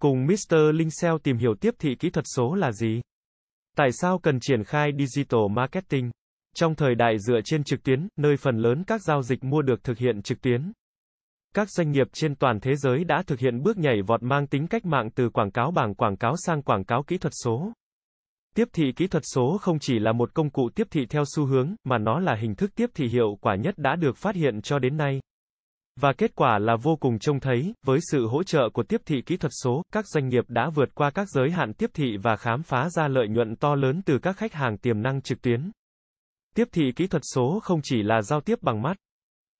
Cùng Mr. Linh tìm hiểu tiếp thị kỹ thuật số là gì? Tại sao cần triển khai digital marketing? Trong thời đại dựa trên trực tuyến, nơi phần lớn các giao dịch mua được thực hiện trực tuyến. Các doanh nghiệp trên toàn thế giới đã thực hiện bước nhảy vọt mang tính cách mạng từ quảng cáo bảng quảng cáo sang quảng cáo kỹ thuật số. Tiếp thị kỹ thuật số không chỉ là một công cụ tiếp thị theo xu hướng, mà nó là hình thức tiếp thị hiệu quả nhất đã được phát hiện cho đến nay. Và kết quả là vô cùng trông thấy, với sự hỗ trợ của tiếp thị kỹ thuật số, các doanh nghiệp đã vượt qua các giới hạn tiếp thị và khám phá ra lợi nhuận to lớn từ các khách hàng tiềm năng trực tuyến. Tiếp thị kỹ thuật số không chỉ là giao tiếp bằng mắt.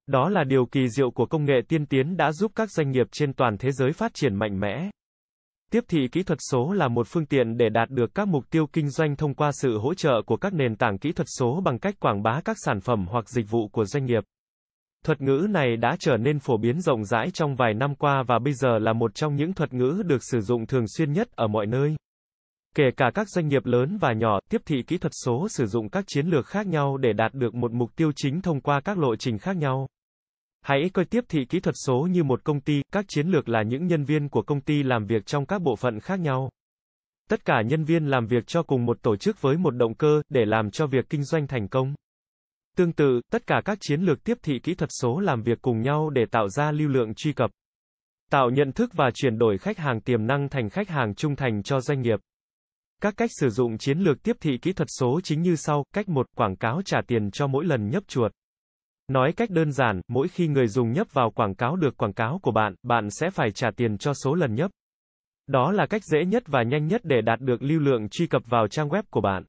Đó là điều kỳ diệu của công nghệ tiên tiến đã giúp các doanh nghiệp trên toàn thế giới phát triển mạnh mẽ. Tiếp thị kỹ thuật số là một phương tiện để đạt được các mục tiêu kinh doanh thông qua sự hỗ trợ của các nền tảng kỹ thuật số bằng cách quảng bá các sản phẩm hoặc dịch vụ của doanh nghiệp. Thuật ngữ này đã trở nên phổ biến rộng rãi trong vài năm qua và bây giờ là một trong những thuật ngữ được sử dụng thường xuyên nhất ở mọi nơi. Kể cả các doanh nghiệp lớn và nhỏ, tiếp thị kỹ thuật số sử dụng các chiến lược khác nhau để đạt được một mục tiêu chính thông qua các lộ trình khác nhau. Hãy coi tiếp thị kỹ thuật số như một công ty, các chiến lược là những nhân viên của công ty làm việc trong các bộ phận khác nhau. Tất cả nhân viên làm việc cho cùng một tổ chức với một động cơ, để làm cho việc kinh doanh thành công. Tương tự, tất cả các chiến lược tiếp thị kỹ thuật số làm việc cùng nhau để tạo ra lưu lượng truy cập. Tạo nhận thức và chuyển đổi khách hàng tiềm năng thành khách hàng trung thành cho doanh nghiệp. Các cách sử dụng chiến lược tiếp thị kỹ thuật số chính như sau, cách 1, quảng cáo trả tiền cho mỗi lần nhấp chuột. Nói cách đơn giản, mỗi khi người dùng nhấp vào quảng cáo được quảng cáo của bạn, bạn sẽ phải trả tiền cho số lần nhấp. Đó là cách dễ nhất và nhanh nhất để đạt được lưu lượng truy cập vào trang web của bạn.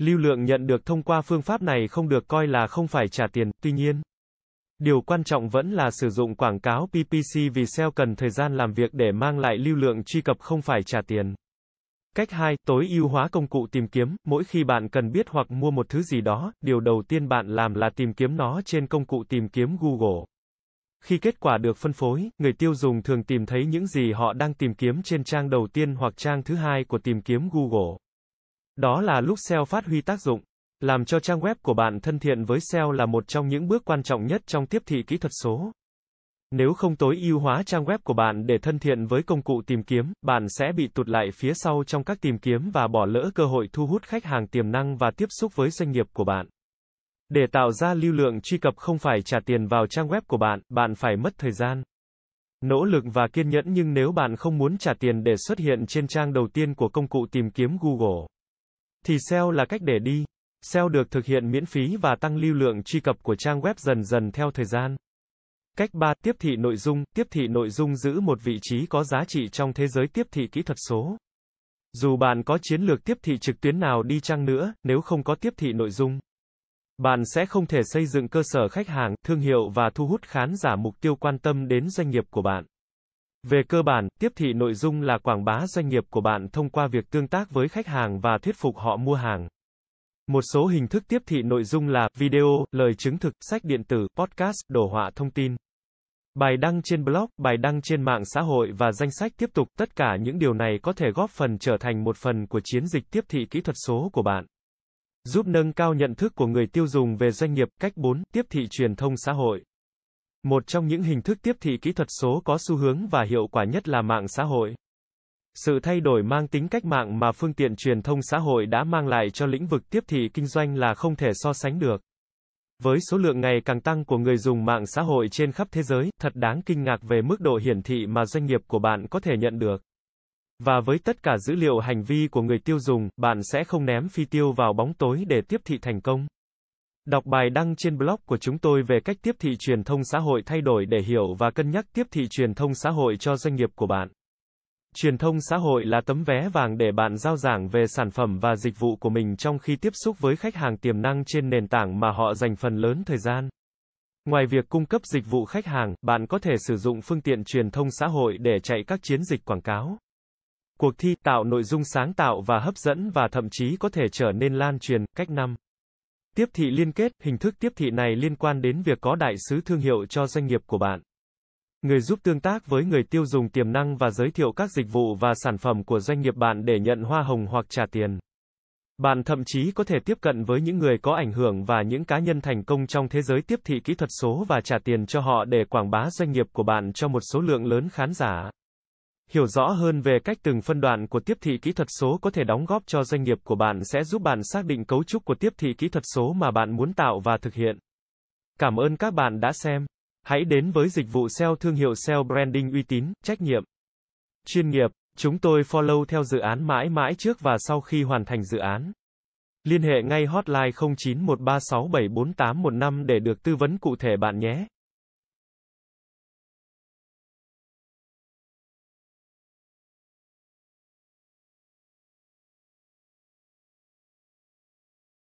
Lưu lượng nhận được thông qua phương pháp này không được coi là không phải trả tiền, tuy nhiên, điều quan trọng vẫn là sử dụng quảng cáo PPC vì SEO cần thời gian làm việc để mang lại lưu lượng truy cập không phải trả tiền. Cách 2, tối ưu hóa công cụ tìm kiếm, mỗi khi bạn cần biết hoặc mua một thứ gì đó, điều đầu tiên bạn làm là tìm kiếm nó trên công cụ tìm kiếm Google. Khi kết quả được phân phối, người tiêu dùng thường tìm thấy những gì họ đang tìm kiếm trên trang đầu tiên hoặc trang thứ hai của tìm kiếm Google. Đó là lúc SEO phát huy tác dụng. Làm cho trang web của bạn thân thiện với SEO là một trong những bước quan trọng nhất trong tiếp thị kỹ thuật số. Nếu không tối ưu hóa trang web của bạn để thân thiện với công cụ tìm kiếm, bạn sẽ bị tụt lại phía sau trong các tìm kiếm và bỏ lỡ cơ hội thu hút khách hàng tiềm năng và tiếp xúc với doanh nghiệp của bạn. Để tạo ra lưu lượng truy cập không phải trả tiền vào trang web của bạn, bạn phải mất thời gian, nỗ lực và kiên nhẫn nhưng nếu bạn không muốn trả tiền để xuất hiện trên trang đầu tiên của công cụ tìm kiếm Google, thì SEO là cách để đi. SEO được thực hiện miễn phí và tăng lưu lượng truy cập của trang web dần dần theo thời gian. Cách 3. Tiếp thị nội dung. Tiếp thị nội dung giữ một vị trí có giá trị trong thế giới tiếp thị kỹ thuật số. Dù bạn có chiến lược tiếp thị trực tuyến nào đi chăng nữa, nếu không có tiếp thị nội dung, bạn sẽ không thể xây dựng cơ sở khách hàng, thương hiệu và thu hút khán giả mục tiêu quan tâm đến doanh nghiệp của bạn. Về cơ bản, tiếp thị nội dung là quảng bá doanh nghiệp của bạn thông qua việc tương tác với khách hàng và thuyết phục họ mua hàng. Một số hình thức tiếp thị nội dung là video, lời chứng thực, sách điện tử, podcast, đồ họa thông tin. Bài đăng trên blog, bài đăng trên mạng xã hội và danh sách tiếp tục, tất cả những điều này có thể góp phần trở thành một phần của chiến dịch tiếp thị kỹ thuật số của bạn. Giúp nâng cao nhận thức của người tiêu dùng về doanh nghiệp, cách 4, tiếp thị truyền thông xã hội. Một trong những hình thức tiếp thị kỹ thuật số có xu hướng và hiệu quả nhất là mạng xã hội. Sự thay đổi mang tính cách mạng mà phương tiện truyền thông xã hội đã mang lại cho lĩnh vực tiếp thị kinh doanh là không thể so sánh được. Với số lượng ngày càng tăng của người dùng mạng xã hội trên khắp thế giới, thật đáng kinh ngạc về mức độ hiển thị mà doanh nghiệp của bạn có thể nhận được. Và với tất cả dữ liệu hành vi của người tiêu dùng, bạn sẽ không ném phi tiêu vào bóng tối để tiếp thị thành công. Đọc bài đăng trên blog của chúng tôi về cách tiếp thị truyền thông xã hội thay đổi để hiểu và cân nhắc tiếp thị truyền thông xã hội cho doanh nghiệp của bạn. Truyền thông xã hội là tấm vé vàng để bạn giao giảng về sản phẩm và dịch vụ của mình trong khi tiếp xúc với khách hàng tiềm năng trên nền tảng mà họ dành phần lớn thời gian. Ngoài việc cung cấp dịch vụ khách hàng, bạn có thể sử dụng phương tiện truyền thông xã hội để chạy các chiến dịch quảng cáo. Cuộc thi tạo nội dung sáng tạo và hấp dẫn và thậm chí có thể trở nên lan truyền. Cách 5. Tiếp thị liên kết, hình thức tiếp thị này liên quan đến việc có đại sứ thương hiệu cho doanh nghiệp của bạn. Người giúp tương tác với người tiêu dùng tiềm năng và giới thiệu các dịch vụ và sản phẩm của doanh nghiệp bạn để nhận hoa hồng hoặc trả tiền. Bạn thậm chí có thể tiếp cận với những người có ảnh hưởng và những cá nhân thành công trong thế giới tiếp thị kỹ thuật số và trả tiền cho họ để quảng bá doanh nghiệp của bạn cho một số lượng lớn khán giả. Hiểu rõ hơn về cách từng phân đoạn của tiếp thị kỹ thuật số có thể đóng góp cho doanh nghiệp của bạn sẽ giúp bạn xác định cấu trúc của tiếp thị kỹ thuật số mà bạn muốn tạo và thực hiện. Cảm ơn các bạn đã xem. Hãy đến với dịch vụ SEO thương hiệu SEO branding uy tín, trách nhiệm, chuyên nghiệp. Chúng tôi follow theo dự án mãi mãi trước và sau khi hoàn thành dự án. Liên hệ ngay hotline 0913674815 để được tư vấn cụ thể bạn nhé.